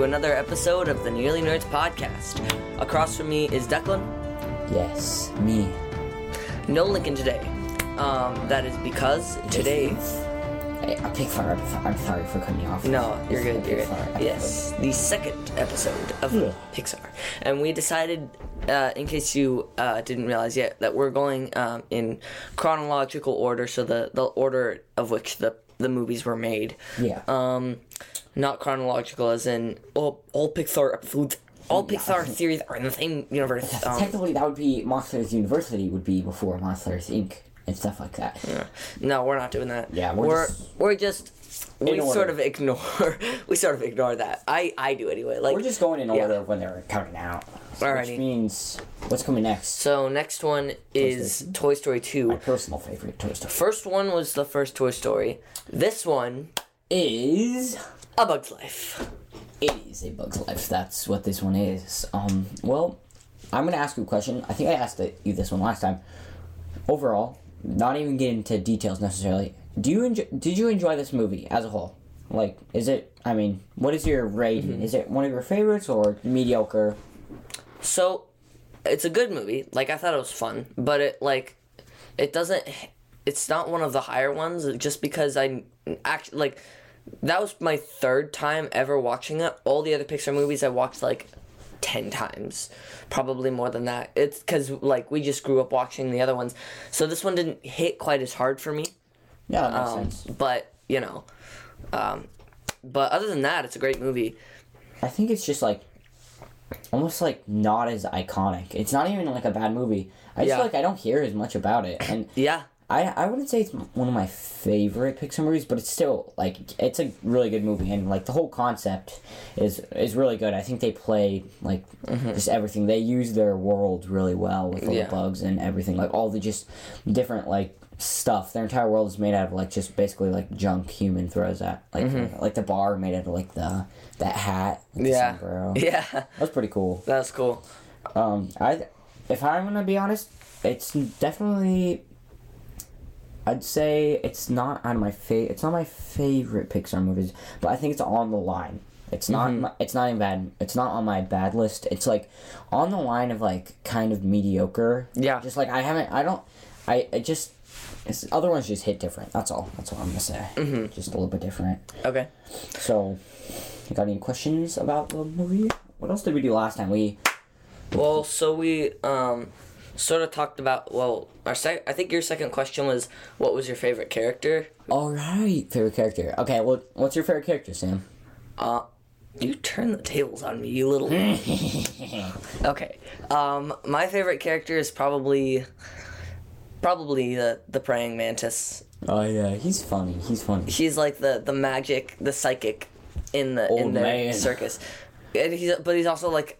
to another episode of the Nearly Nerds podcast. Across from me is Declan. Yes, me. No Lincoln today. Um, that is because today. Hey, Pixar episode. I'm sorry for cutting you off. No, you're This good. You're good. Pixar episode. Yes, the second episode of Yeah. Pixar, and we decided, uh, in case you uh, didn't realize yet, that we're going um, in chronological order, so the the order of which the the movies were made. Yeah. Um, not chronological, as in all all Pixar episodes. All Pixar series are in the same universe. Um, Technically, that would be Monsters University would be before Monsters Inc. and stuff like that. no, we're not doing that. Yeah, we're we're just- we're just we order. sort of ignore we sort of ignore that. I I do anyway. Like We're just going in order of when they're coming out. Alrighty. Which means what's coming next? So next one is Toy Story 2. My personal favorite Toy Story First one was the first Toy Story. This one, is A Bug's Life. it is a Bug's Life. That's what this one is. Um. Well, I'm gonna ask you a question. I think I asked you this one last time. Overall, not even get into details necessarily. Do you enjoy? Did you enjoy this movie as a whole? Like, is it? I mean, what is your rating? Mm-hmm. Is it one of your favorites or mediocre? So, it's a good movie. Like I thought it was fun, but it like it doesn't it's not one of the higher ones just because I actually like that was my third time ever watching it. All the other Pixar movies I watched like 10 times. Probably more than that. It's cuz like we just grew up watching the other ones. So this one didn't hit quite as hard for me. Yeah, that makes Um, sense. but you know, um, but other than that, it's a great movie. I think it's just like almost like not as iconic. It's not even like a bad movie. I just Yeah. feel like I don't hear as much about it, and Yeah, I I wouldn't say it's one of my favorite Pixar movies, but it's still like it's a really good movie, and like the whole concept is is really good. I think they play like just everything. They use their world really well with all Yeah. the bugs and everything, like all the just different like stuff. Their entire world is made out of like just basically like junk human throws at like like the bar made out of like the that hat, like yeah, sombrero. yeah. That's pretty cool. That's cool. Um, I, if I'm gonna be honest, it's definitely. I'd say it's not on my fa- It's not my favorite Pixar movies, but I think it's on the line. It's not. Mm-hmm. It's not even bad. It's not on my bad list. It's like on the line of like kind of mediocre. Yeah. Just like I haven't. I don't. I. Just. It's, other ones just hit different. That's all. That's all I'm gonna say. Mm-hmm. Just a little bit different. Okay. So, you got any questions about the movie? What else did we do last time? We Well, so we um sort of talked about well, our sec- I think your second question was what was your favorite character? All right, favorite character. Okay, well, what's your favorite character, Sam? Uh you turn the tables on me, you little. okay. Um my favorite character is probably probably the the praying mantis. Oh yeah, he's funny. He's funny. He's like the the magic, the psychic in the in the man. circus. And he's but he's also like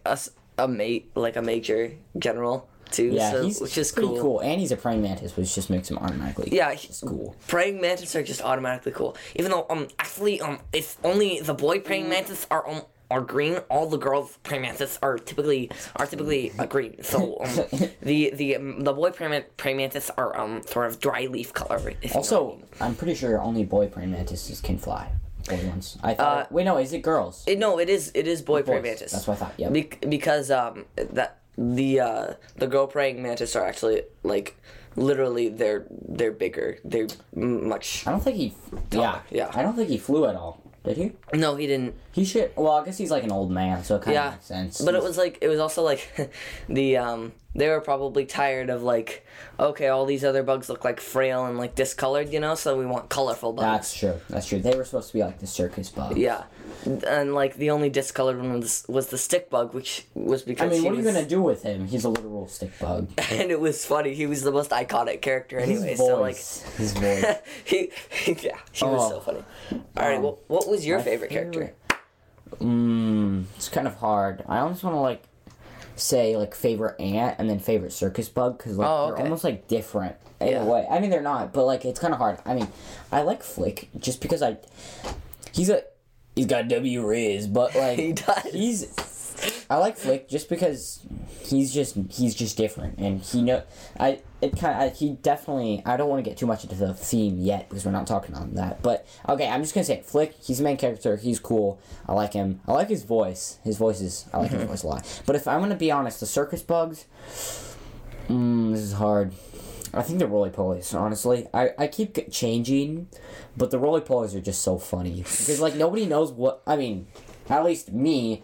a mate, like a major general too, Yeah, so, he's which is pretty cool. cool. and he's a praying mantis, which just makes him automatically. Yeah, he- it's cool. praying mantis are just automatically cool. Even though um actually um if only the boy praying mantis are um are green, all the girls praying mantis are typically are typically uh, green. So um, the the um, the boy praying, praying mantis are um sort of dry leaf color. if you know I Also, mean. I'm pretty sure only boy praying mantises can fly. Boy ones. I thought. Uh, wait, no, is it girls? It, no, it is it is boy praying mantis. That's what I thought. Yeah. Bec- because um that the uh the girl praying mantis are actually like literally they're they're bigger. They're much. I don't think he. Yeah, yeah. I don't think he flew at all. Did he? No, he didn't. He should. Well, I guess he's like an old man, so it kind of Yeah, makes sense. But it was like it was also like the um they were probably tired of like okay all these other bugs look like frail and like discolored you know so we want colorful bugs. That's true. That's true. They were supposed to be like the circus bug. yeah, and like the only discolored one was was the stick bug which was because I mean, what are you gonna do with him? He's a literal stick bug. and it was funny he was the most iconic character anyway his so like his voice. he, yeah he was so Oh. funny. All right, Um, well, what was your my favorite, character? Mmm, it's kind of hard. I almost want to like say like favorite ant and then favorite circus bug because like Oh, they're almost like different in Yeah. a way. I mean, they're not, but like it's kind of hard. I mean, I like Flick just because I he's a he's got W Rizz, but like He does. He's I like Flick just because he's just he's just different, and he know I it kind of he definitely I don't want to get too much into the theme yet because we're not talking on that. But okay, I'm just gonna say it. Flick. He's the main character. He's cool. I like him. I like his voice. His voice is I like his voice a lot. But if I'm gonna be honest, the circus bugs. Mm, this is hard. I think the roly polies, honestly. I, I keep changing, but the roly polies are just so funny. Because, like, nobody knows what. I mean, at least me,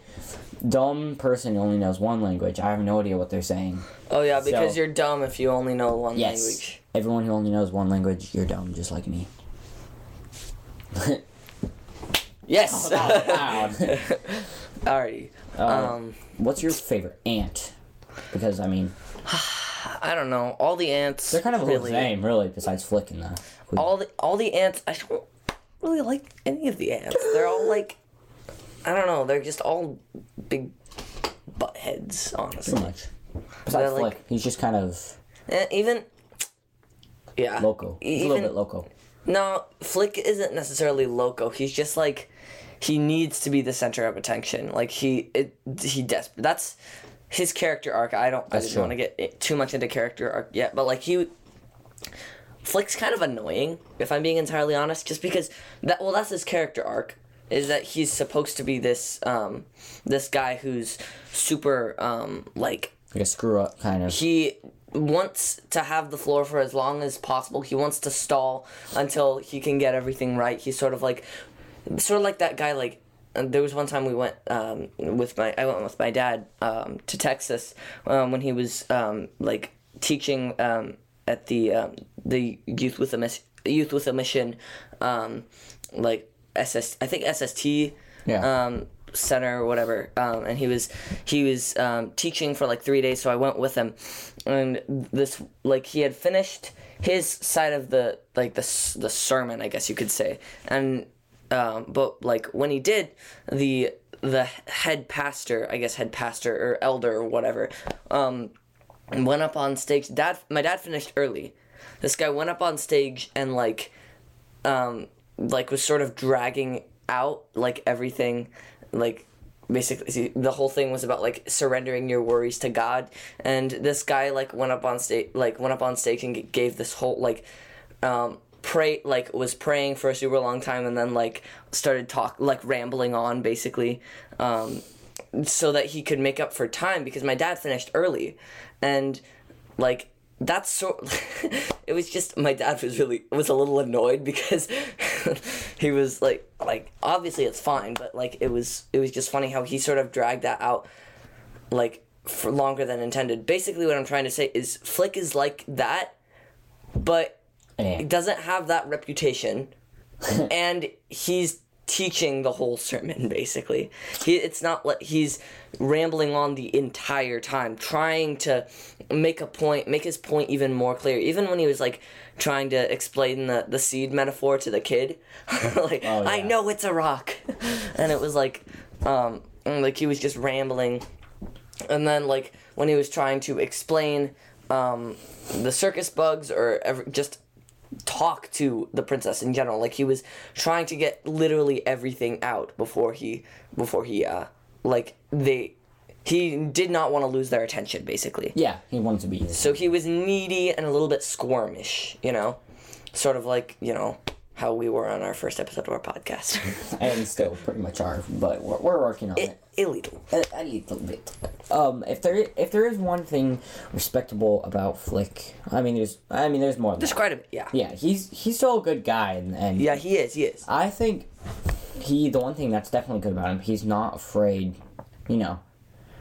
dumb person who only knows one language. I have no idea what they're saying. Oh yeah, because So- you're dumb if you only know one Yes. language. Everyone who only knows one language, you're dumb, just like me. Yes. Loud. Alrighty. Uh, Um, What's your favorite ant? Because, I mean, I don't know. All the ants. they're kind of really. the same, really, besides Flick and the. All the all the ants. I don't really like any of the ants. They're all like, I don't know. They're just all big butt heads. Honestly. Pretty much. Besides like- he's just kind of Eh, even. Yeah. loco. He's a Even little bit loco. no, Flick isn't necessarily loco. He's just like, he needs to be the center of attention. Like he it he desperate. That's his character arc. I don't. I That's didn't want to get too much into character arc yet, but like he. Flick's kind of annoying, if I'm being entirely honest, just because that well that's his character arc. Is that he's supposed to be this um this guy who's super um like Like a screw up, kind of. he wants to have the floor for as long as possible. He wants to stall until he can get everything right. He's sort of like, sort of like that guy. Like, and there was one time we went um, with my, I went with my dad um, to Texas um, when he was um, like teaching um, at the um, the youth with a miss youth with a mission, um, like SS. I think SST Yeah. um, center or whatever um, and he was he was um, teaching for like three days so i went with him and this like he had finished his side of the like the, the sermon i guess you could say and um, but like when he did the the head pastor i guess head pastor or elder or whatever um, went up on stage dad my dad finished early this guy went up on stage and like um like was sort of dragging out like everything like basically see, the whole thing was about like surrendering your worries to god. And this guy like went up on stage like went up on stage and gave this whole like um pray like was praying for a super long time and then like started talk like rambling on basically um so that he could make up for time because my dad finished early. And like that's so it was just my dad was really was a little annoyed because he was like like obviously it's fine but like it was it was just funny how he sort of dragged that out like for longer than intended. Basically what i'm trying to say is flick is like that but Eh. it doesn't have that reputation and he's teaching the whole sermon basically. He, it's not like he's rambling on the entire time trying to make a point make his point even more clear. Even when he was like trying to explain the, the seed metaphor to the kid. Like Oh, i know it's a rock. And it was like um like he was just rambling. And then like when he was trying to explain um, the circus bugs or ever, just talk to the princess in general like he was trying to get literally everything out before he before he uh like they he did not want to lose their attention basically Yeah, he wanted to be. so he was needy and a little bit squirmish you know sort of like you know how we were on our first episode of our podcast and still pretty much are, but we're, we're working on it. a little A, a little bit. Um, if there if there is one thing respectable about Flick, I mean, there's I mean, there's more. Than that. describe it yeah Yeah, he's he's still a good guy, and, and yeah he is he is I think he the one thing that's definitely good about him, he's not afraid. You know,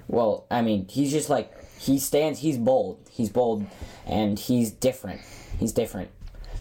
well, I mean, he's just like he stands. He's bold. He's bold, and he's different. He's different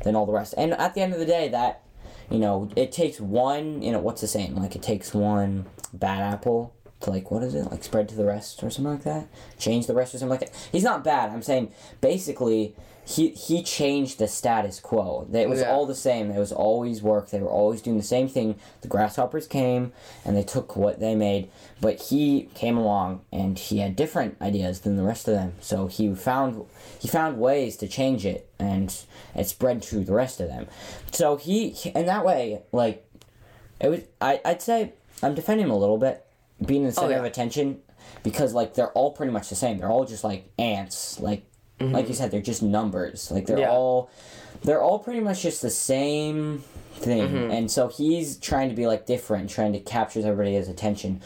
than all the rest. And at the end of the day, that you know, it takes one. You know, what's the saying? Like it takes one bad apple to like what is it? Like spread to the rest or something like that. Change the rest or something like that. He's not bad. I'm saying basically. He, he changed the status quo. It was Yeah. all the same. It was always work. They were always doing the same thing. The grasshoppers came and they took what they made, but he came along and he had different ideas than the rest of them. So he found he found ways to change it and it spread to the rest of them. So he in that way, like it was I I'd say I'm defending him a little bit, being the oh, center of yeah. attention. because like they're all pretty much the same. They're all just like ants. Like like you said, they're just numbers. Like they're Mm-hmm. Yeah. all they're all pretty much just the same thing. Mm-hmm. And so he's trying to be like different, trying to capture everybody's attention.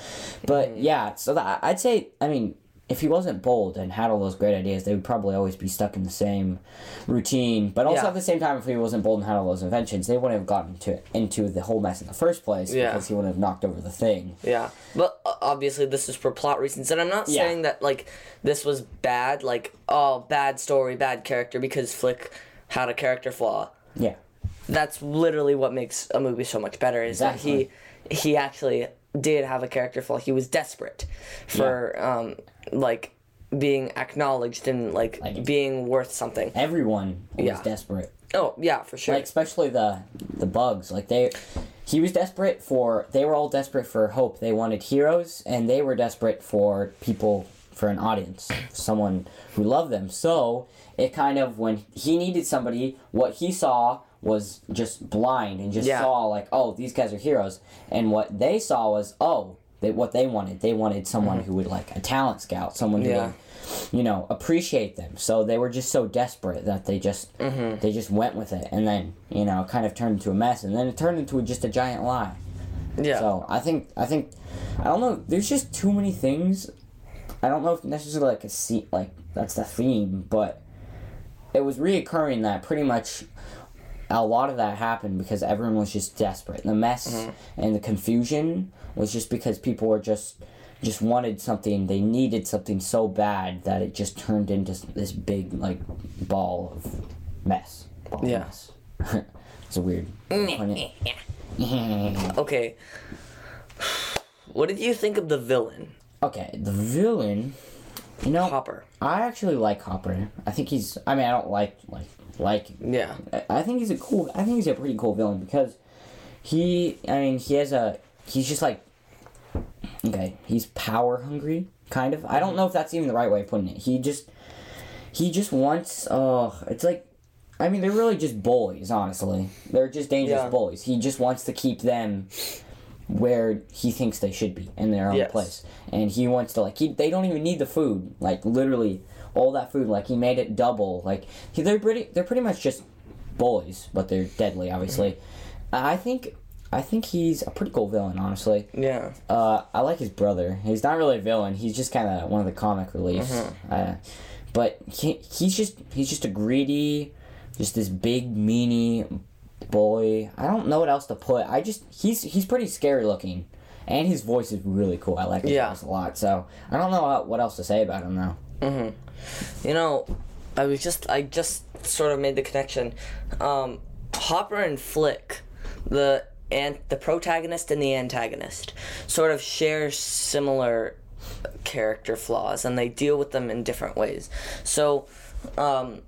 But Mm-hmm. yeah, so that I'd say I mean if he wasn't bold and had all those great ideas, they would probably always be stuck in the same routine. But also Yeah. at the same time, if he wasn't bold and had all those inventions, they wouldn't have gotten to into the whole mess in the first place Yeah. because he wouldn't have knocked over the thing. Yeah, but uh, obviously this is for plot reasons, and I'm not Yeah. saying that like this was bad, like oh bad story, bad character because Flick had a character flaw. Yeah. That's literally what makes a movie so much better. Is that he he actually did have a character flaw. He was desperate for um like being acknowledged and like, Like- being worth something. Everyone was Yeah. desperate. Oh yeah, for sure. Like especially the the bugs. Like they he was desperate for they were all desperate for hope. They wanted heroes and they were desperate for people for an audience. Someone who loved them. So it kind of when he needed somebody, what he saw was just blind and just Yeah. saw like, oh, these guys are heroes. And what they saw was, oh, they, what they wanted. They wanted someone who would like a talent scout, someone who Mm-hmm. Yeah. would you know appreciate them so they were just so desperate that they just Mm-hmm. they just went with it and then you know kind of turned into a mess and then it turned into just a giant lie yeah. so i think i think i don't know there's just too many things i don't know if necessarily like a seat like that's the theme but it was reoccurring that pretty much a lot of that happened because everyone was just desperate the mess Mm-hmm. and the confusion was just because people were just just wanted something they needed something so bad that it just turned into this big like ball of mess ball of Yeah. mess. it's a weird Okay. What did you think of the villain, okay the villain you know Hopper? i actually like hopper i think he's i mean i don't like like like him. Yeah. I- I think he's a cool. I think he's a pretty cool villain because he. I mean, he has a. He's just like. Okay, he's power hungry, kind of. I don't know if that's even the right way of putting it. He just. He just wants. Oh, it's like. I mean, they're really just bullies. Honestly, they're just dangerous Yeah. bullies. He just wants to keep them where he thinks they should be in their own Yes. place, and he wants to like. He, they don't even need the food. Like literally, all that food. Like he made it double. Like he, they're pretty. They're pretty much just bullies, but they're deadly. Obviously, I think. I think he's a pretty cool villain. Honestly, Yeah. uh, I like his brother. He's not really a villain. He's just kind of one of the comic reliefs. Uh, but he, he's just he's just a greedy, just this big meanie boy. I don't know what else to put. I just he's he's pretty scary looking, and his voice is really cool. I like his Yeah. voice a lot. So I don't know what else to say about him now. You know, I was just I just sort of made the connection. Um, Hopper and Flick, the and the protagonist and the antagonist, sort of share similar character flaws, and they deal with them in different ways. So, um,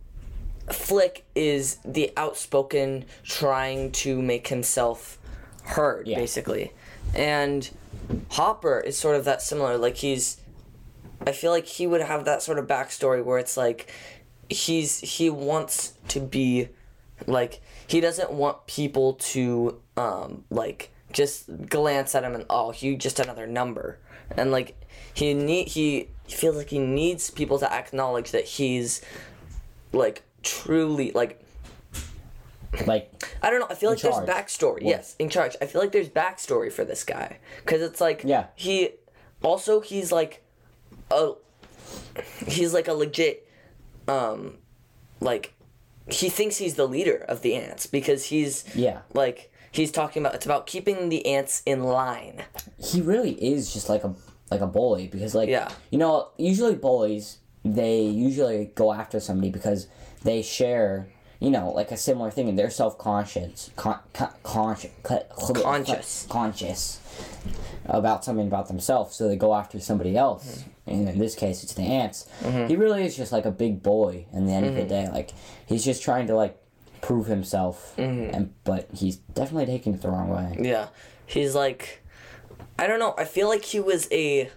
Flick is the outspoken, trying to make himself heard, Yeah. basically, and Hopper is sort of that similar. Like he's I feel like he would have that sort of backstory where it's like he's he wants to be like he doesn't want people to um like just glance at him and oh he just another number and like he need he feels like he needs people to acknowledge that he's like truly like Like I don't know. I feel like there's charge. backstory. Yes, in charge. I feel like there's backstory for this guy because it's like Yeah. he also he's like a he's like a legit um like he thinks he's the leader of the ants because he's Yeah. like he's talking about it's about keeping the ants in line. he really is just like a like a bully because like Yeah. you know usually bullies they usually go after somebody because they share you know like a similar thing and they're self-conscious con- con- conscious Conscious. conscious about something about themselves so they go after somebody else. Mm-hmm. And in this case it's the ants. Mm-hmm. He really is just like a big boy in the end of the mm-hmm. day. Like he's just trying to like prove himself. And but he's definitely taking it the wrong way. Yeah, he's like I don't know. I feel like he was a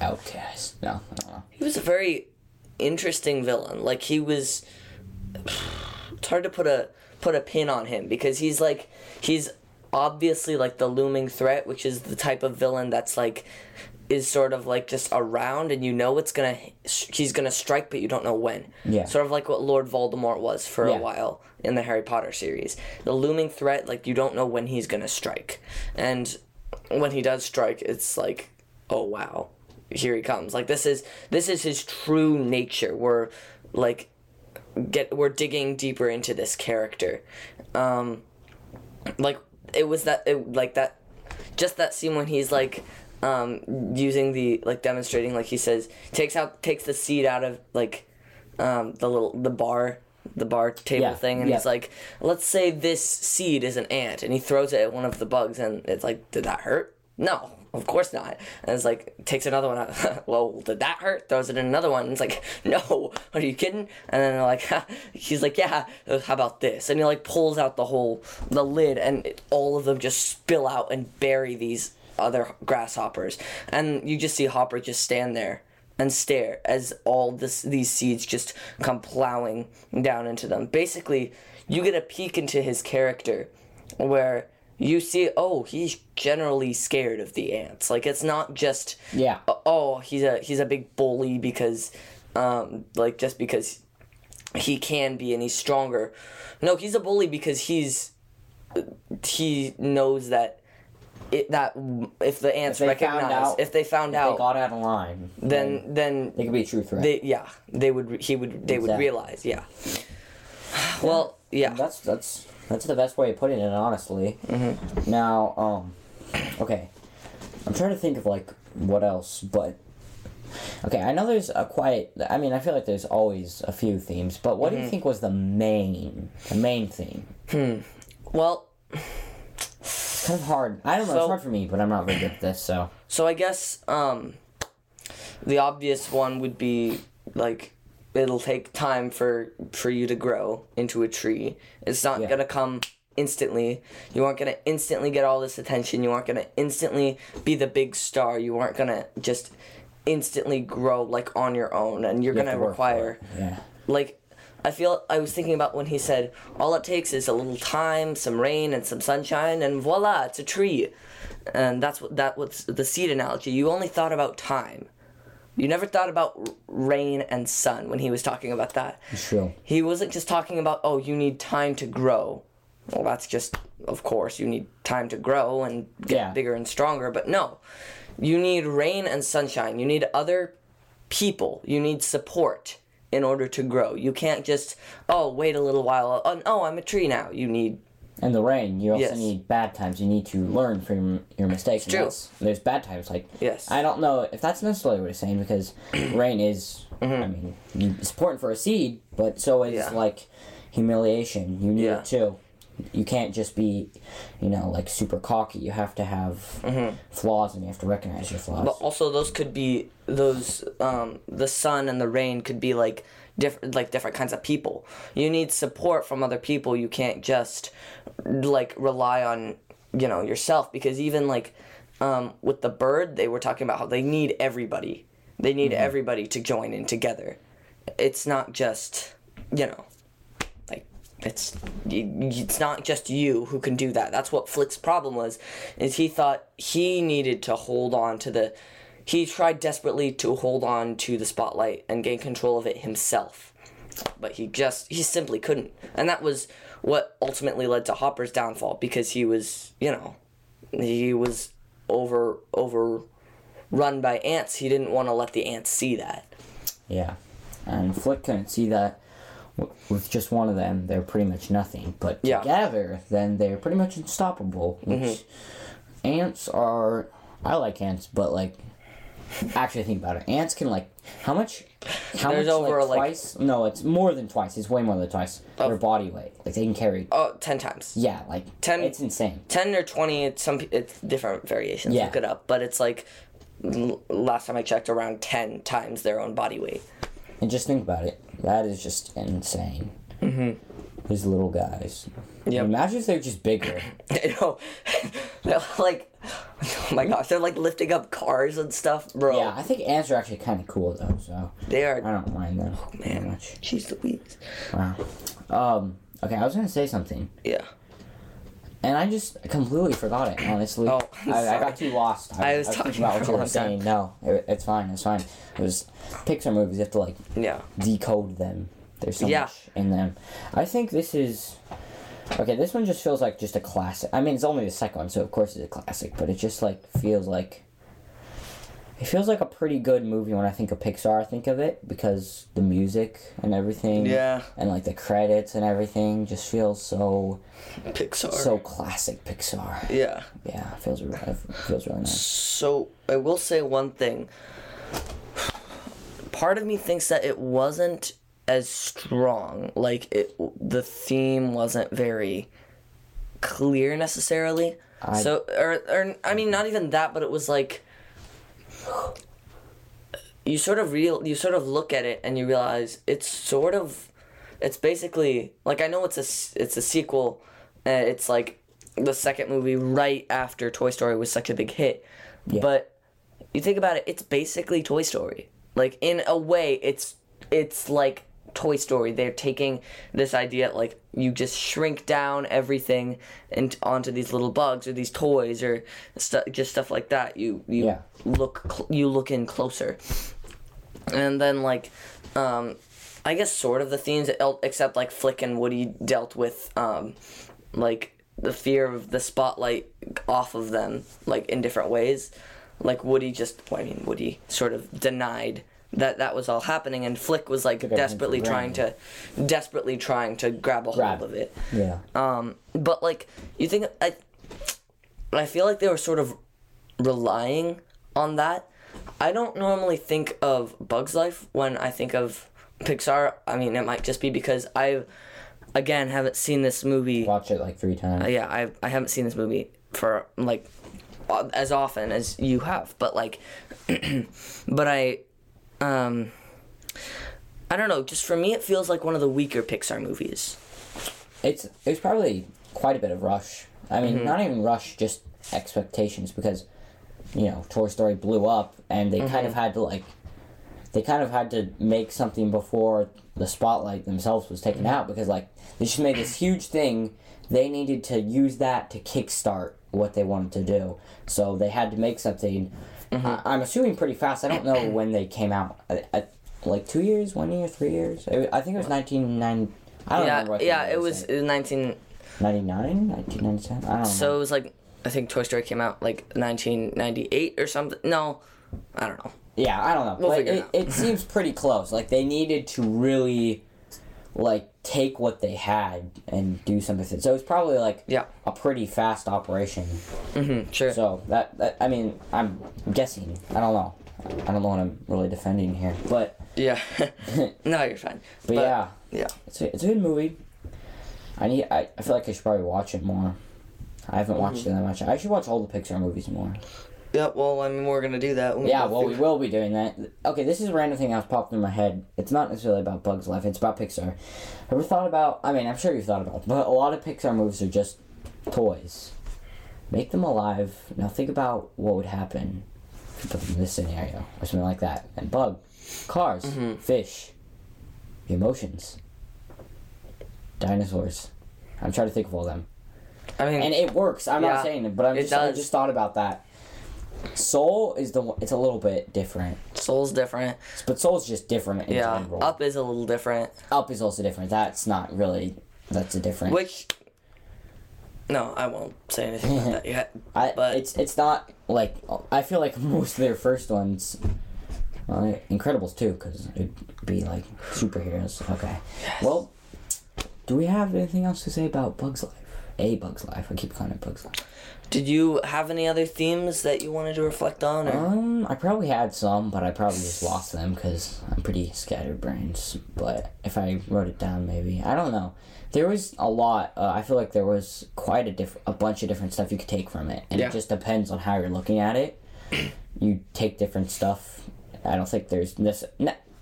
outcast. No I don't know he was a very interesting villain. Like he was it's hard to put a put a pin on him because he's like he's obviously like the looming threat, which is the type of villain that's like is sort of like just around and you know it's gonna he's gonna strike but you don't know when Yeah. sort of like what lord voldemort was for Yeah. a while in the harry potter series the looming threat like you don't know when he's gonna strike and when he does strike it's like oh wow here he comes. Like this is this is his true nature. We're like get we're digging deeper into this character. Um like it was that it, like that just that scene when he's like um using the like demonstrating like he says takes out takes the seed out of like um the little the bar the bar table Yeah, thing and yeah. he's like let's say this seed is an ant and he throws it at one of the bugs and it's like did that hurt? No of course not. And it's like takes another one out. Well did that hurt? Throws it in another one. And it's like no. Are you kidding? And then they're like he's like yeah uh, how about this? And he like pulls out the whole the lid and it, all of them just spill out and bury these other grasshoppers. And you just see hopper just stand there and stare as all this these seeds just come plowing down into them. Basically you get a peek into his character where you see oh he's generally scared of the ants like it's not just Yeah. oh he's a he's a big bully because um like just because he can be and he's stronger no he's a bully because he's he knows that it that if the ants they found recognize out- if they found They out got out of line. then then they could be a true threat. they yeah they would he would they would realize yeah well yeah That's that's that's the best way of putting it, honestly. Mm-hmm. Now, um, okay, I'm trying to think of like what else, but okay, I know there's a quite. I mean, I feel like there's always a few themes, but what Mm-hmm. do you think was the main, the main theme? Hmm. Well It's kind of hard. I don't know. So- it's hard for me, but I'm not very good at this. So So I guess um, the obvious one would be like it'll take time for for you to grow into a tree. It's not Yeah. gonna come instantly. You aren't gonna instantly get all this attention. You aren't gonna instantly be the big star. You aren't gonna just instantly grow like on your own, and you're You gonna to require yeah, like I feel I was thinking about when he said all it takes is a little time, some rain and some sunshine and voila, it's a tree. And that's what that was the seed analogy. You only thought about time. You never thought about rain and sun when he was talking about that. it's true. He wasn't just talking about oh you need time to grow. Well, that's just of course you need time to grow and get Yeah. bigger and stronger, but no. You need rain and sunshine. You need other people. You need support in order to grow. You can't just oh wait a little while. Oh, oh I'm a tree now. You need And the rain, you also Yes. need bad times. You need to learn from your mistakes. and true. There's bad times, like Yes. I don't know if that's necessarily what he's saying because rain is, I mean, it's important for a seed, but so is Mm-hmm. Yeah. like humiliation. You need Yeah. it too. You can't just be, you know, like super cocky. You have to have flaws, and you have to recognize your flaws. Mm-hmm. But also, those could be those. Um, the sun and the rain could be like different, like different kinds of people. You need support from other people. You can't just like rely on you know yourself because even like um, with the bird, they were talking about how they need everybody. They need everybody to join in together. It's not just you know like it's it's not just you who can do that that's what flick's problem was is he thought he needed to hold on to the he tried desperately to hold on to the spotlight and gain control of it himself but he just he simply couldn't and that was what ultimately led to hopper's downfall because he was you know he was over over run by ants he didn't want to let the ants see that Yeah, and Flick couldn't see that with just one of them, they're pretty much nothing. But Yeah. Mm-hmm. together, then they're pretty much unstoppable. Which ants are. I like ants, but like, actually think about it. Ants can like how much? How There's much? over, like, like- twice? No, it's more than twice. It's way more than twice. Oh. Their body weight, like they can carry. oh 10 times Yeah, like Ten- It's insane. 10 or 20 it's some it's different variations Yeah. look it up but it's like l- last time i checked around 10 times their own body weight And just think about it. That is just insane. Mm-hmm. Mm-hmm. Little guys. Yeah. Imagine if they're just bigger. you know like oh my gosh they're like lifting up cars and stuff bro Yeah, I think ants are actually kind of cool though, so they are. I don't mind them Oh man much. jeez louise Wow. Um. Okay, I was gonna say something. yeah and I just completely forgot it. Honestly, Oh, I, I got too lost. I was talking about what you were saying. No, it, it's fine. It's fine. It was Pixar movies. You have to like Yeah. decode them. There's so Yeah. much in them. I think this is okay. This one just feels like just a classic. I mean, it's only the second one, so of course it's a classic. But it just like feels like it feels like a pretty good movie when I think of Pixar. I think of it because the music and everything, Yeah. and like the credits and everything, just feels so Pixar. so classic Pixar. yeah. Yeah, it feels it feels really nice. So I will say one thing. Part of me thinks that it wasn't as strong. Like it, the theme wasn't very clear necessarily. I- so, or, or I mean, not even that, but it was like you sort of real, you sort of look at it and you realize it's sort of, it's basically like I know it's a it's a sequel. Uh, it's like the second movie right after Toy Story was such a big hit, but you think about it, it's basically Toy Story. Like in a way, it's it's like Toy Story. They're taking this idea like you just shrink down everything and onto these little bugs or these toys or stuff, just stuff like that. You you Yeah. look cl- you look in closer, and then like, um, I guess sort of the themes, except like Flick and Woody dealt with um, like the fear of the spotlight off of them, like in different ways. Like Woody just, well, I mean, Woody sort of denied that that was all happening, and Flick was like desperately trying to, desperately trying to grab a Grab. hold of it. Yeah. Um, but like you think I, I feel like they were sort of relying on that. I don't normally think of Bugs Life when I think of Pixar. I mean, it might just be because I, again, haven't seen this movie. Watch it like three times. Uh, yeah, I I haven't seen this movie for like as often as you have, but like, but I, um, I don't know. Just for me, it feels like one of the weaker Pixar movies. it's it's probably quite a bit of rush. I mean, Mm-hmm. not even rush, just expectations because you know Toy Story blew up, and they Mm-hmm. kind of had to like they kind of had to make something before the spotlight themselves was taken out because like they just made this huge thing. They needed to use that to kickstart what they wanted to do, so they had to make something. Mm-hmm. I'm assuming pretty fast. I don't know when they came out. I, I, like two years, one year, three years. It- I think it was 1990. I don't Yeah, remember. what yeah, it was like. 19. 99, 1997? I don't know. So it was like I think Toy Story came out like 1998 or something. No, I don't know. yeah, I don't know. We'll but figure it it, it seems pretty close. Like they needed to really like take what they had and do something with it. So it's probably like Yeah. a pretty fast operation. Mm, sure. So that, that I mean, I'm guessing. I don't know. I don't know what I'm really defending here. But yeah. no, you're fine. but, yeah, Yeah. it's a, it's a good movie. I need I, I feel like I should probably watch it more. I haven't watched Mm-hmm. it that much. I should watch all the Pixar movies more. Yeah. Well, I mean, we're gonna do that. Yeah, well, we will be doing that. Okay, this is a random thing that was popped in my head. It's not necessarily about Bugs Life. It's about Pixar. Ever thought about? I mean, I'm sure you've thought about, it, but a lot of Pixar movies are just toys. Make them alive. Now think about what would happen if you put them in this scenario or something like that. And bug, cars, Mm-hmm. fish, emotions, dinosaurs. I'm trying to think of all them. I mean, And it works. I'm Yeah, not saying it, but I'm just I just thought about that. Soul is the one- it's a little bit different, Soul's different. but Soul's just different in Yeah. general. Up is a little different. Up is also different. That's not really that's a different. Which. No, I won't say anything about that yet. I, but- it's it's not like I feel like most of their first ones. Well, Incredibles too, because it'd be like superheroes. Okay. yes. Well, do we have anything else to say about Bugs Life? A Bugs Life. I keep calling it Bugs Life. Did you have any other themes that you wanted to reflect on? Or? Um, I probably had some, but I probably just lost them because I'm pretty scattered brains. But if I wrote it down, maybe I don't know. There was a lot. Uh, I feel like there was quite a diff- a bunch of different stuff you could take from it, and Yeah. it just depends on how you're looking at it. you take different stuff. I don't think there's this.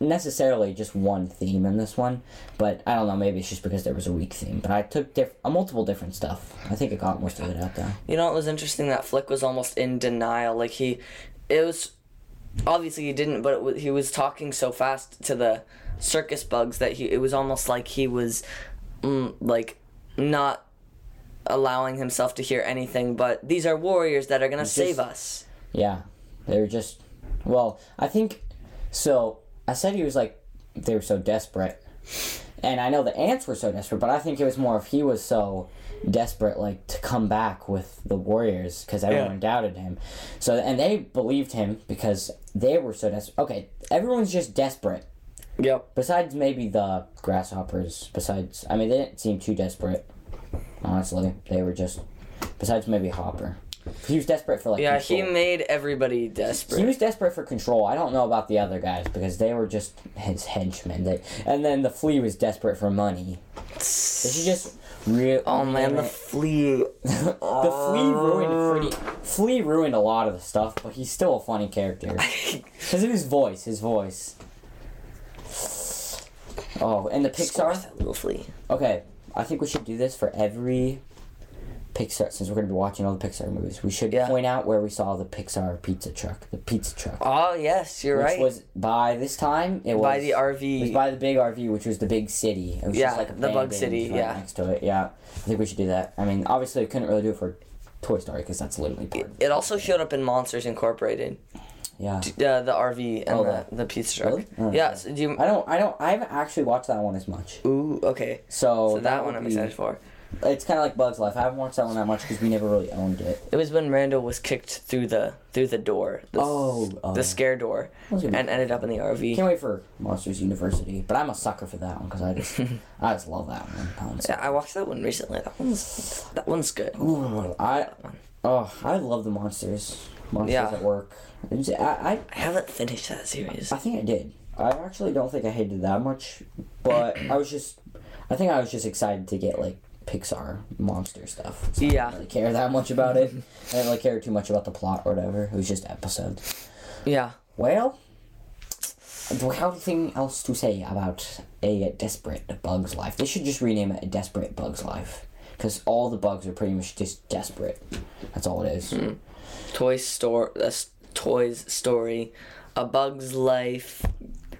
Necessarily just one theme in this one, but I don't know. Maybe it's just because there was a weak theme. But I took diff- a multiple different stuff. I think I got most of it out there. You know, it was interesting that Flick was almost in denial. Like he, it was obviously he didn't, but it was, he was talking so fast to the circus bugs that he. It was almost like he was, mm, like, not allowing himself to hear anything but these are warriors that are gonna save just- us. Yeah, they're just. Well, I think so. I said he was like they were so desperate, and I know the ants were so desperate, but I think it was more if he was so desperate, like to come back with the warriors because everyone doubted him. So and they believed him because they were so desperate. Okay, everyone's just desperate. Yep. Besides maybe the grasshoppers. Besides, I mean, they didn't seem too desperate. Honestly, they were just. Besides maybe Hopper, he was desperate for like. Yeah, he made everybody desperate. He was desperate for control. I don't know about the other guys because they were just his henchmen. They, and then the flea was desperate for money. Is just real. Oh man, the flea. the flea ruined uh. pretty. Flea ruined a lot of the stuff, but he's still a funny character because of his voice. His voice. Oh, and the Pixar. Pixar. Little flea. Okay, I think we should do this for every Pixar. Since we're gonna be watching all the Pixar movies, we should Yeah. point out where we saw the Pixar pizza truck. The pizza truck. Oh yes, you're right. which right. was by this time it was By the RV. It was by the big RV, which was the big city. It was Yeah, just like the bug city, right yeah. next to it. Yeah, I think we should do that. I mean, obviously, we couldn't really do it for Toy Story because that's literally part. It. it also showed up in Monsters Incorporated. Yeah, Uh, the RV and Oh, the, the pizza truck. Really? Oh, yeah. So do you? I don't, I don't, I haven't actually watched that one as much. Ooh. Okay. So, So that one I'm be- excited for. It's kind of like Bugs Life. I haven't watched that one that much because we never really owned it. It was when Randall was kicked through the through the door. The, Oh, oh. the scare door, was gonna be and ended up in the RV. Can't wait for Monsters University, but I'm a sucker for that one because I just, I just love that one. That one's Yeah, I watched that one recently. That one's that one's good. Ooh, I oh I love the monsters. Monsters Yeah. at work. It's- I, I haven't finished that series. I I think I did. I actually don't think I hated that much, but I was just I think I was just excited to get like Pixar monster stuff. So I Yeah. didn't really care that much about it. I didn't really care too much about the plot or whatever. It was just episodes. Yeah. Well, do we have anything else to say about a desperate Bug's Life? They should just rename it a Desperate Bug's Life. Because all the bugs are pretty much just desperate. That's all it is. Hmm. Toy Store, a s- Toys Story, A Bug's Life,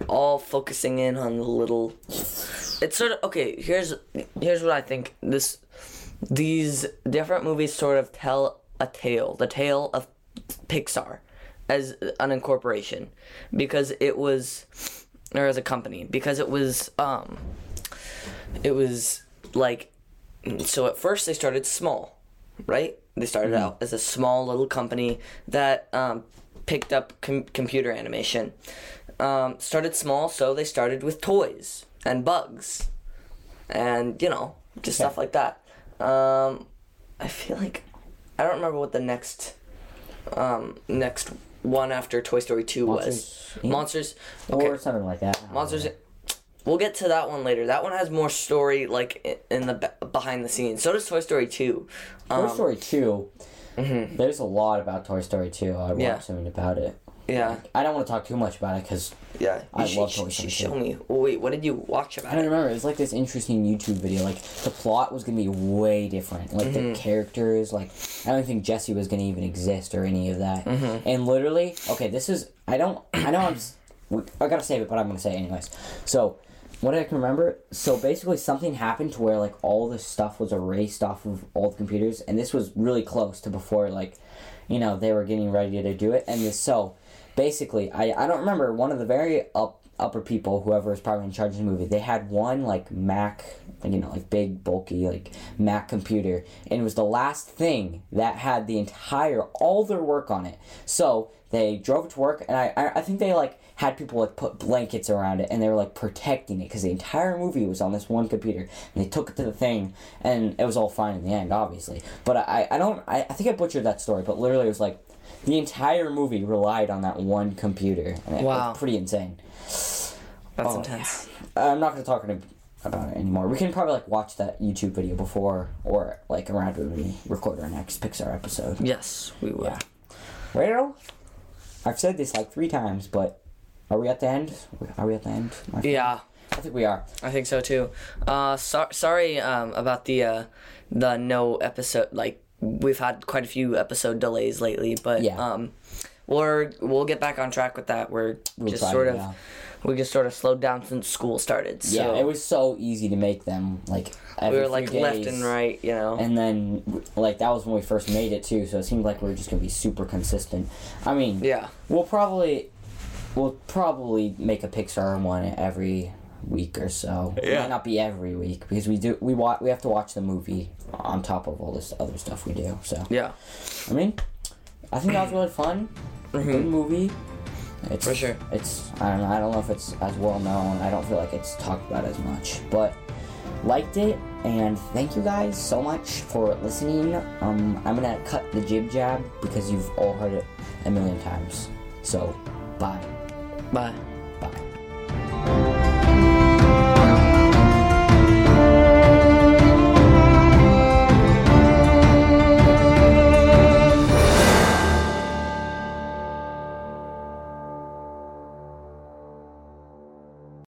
all focusing in on the little. It's sort of okay. Here's here's what I think. This these different movies sort of tell a tale, the tale of Pixar as an incorporation, because it was, or as a company, because it was um, it was like, so at first they started small, right? They started Mm-hmm. out as a small little company that um, picked up com- computer animation. Um, started small, so they started with toys and bugs, and you know, just stuff like that. Um, I feel like I don't remember what the next um, next one after Toy Story two was. Monsters, Inc? Monsters. Okay. Or something like that. Monsters. know. We'll get to that one later. That one has more story, like in the behind the scenes. So does Toy Story two. Toy Um, Story 2. There's a lot about Toy Story 2. I watched Yeah. something about it. Yeah, I don't want to talk too much about it because yeah. I You love should, should show me. Wait, what did you watch about? I don't it? remember. It was like this interesting YouTube video. Like the plot was gonna be way different. Like Mm-hmm. the characters. Like I don't think Jesse was gonna even exist or any of that. Mm-hmm. And literally, okay, this is. I don't. I know I'm. I gotta save it, but I'm gonna say it anyways. So. What I can remember, so basically something happened to where like all this stuff was erased off of all the computers, and this was really close to before like, you know, they were getting ready to do it, and this, so basically I, I don't remember one of the very up upper people whoever was probably in charge of the movie they had one like mac you know like big bulky like mac computer and it was the last thing that had the entire all their work on it. So they drove to work and i i, I think they like had people like put blankets around it and they were like protecting it because the entire movie was on this one computer and they took it to the thing and it was all fine in the end obviously. But i i don't i, I think i butchered that story but literally it was like the entire movie relied on that one computer and it Wow. was pretty insane That's Oh, intense. I'm not gonna talk about it anymore. We can probably like watch that YouTube video before or like around when we record our next Pixar episode. Yes, we will. Yeah. Well, I've said this like three times, but are we at the end? Are we at the end? Yeah, I think we are. I think so too. Uh, so- sorry um, about the uh, the no episode. Like we've had quite a few episode delays lately, but Yeah. um, we're we'll get back on track with that. We're We'll just sort of we just sort of slowed down since school started. So yeah, it was so easy to make them like we were like few left and right, you know. And then, like, that was when we first made it, too, so it seemed like we were just gonna be super consistent. I mean, yeah. we'll probably, we'll probably make a Pixar one every week or so. It Yeah. might not be every week, because we do, we watch, we have to watch the movie on top of all this other stuff we do, so. Yeah. I mean, I think that was really fun. Good movie. It's, For sure. It's I don't know. I don't know if it's as well known. I don't feel like it's talked about as much, but liked it and thank you guys so much for listening. Um, I'm gonna cut the jib jab because you've all heard it a million times. So, bye. Bye.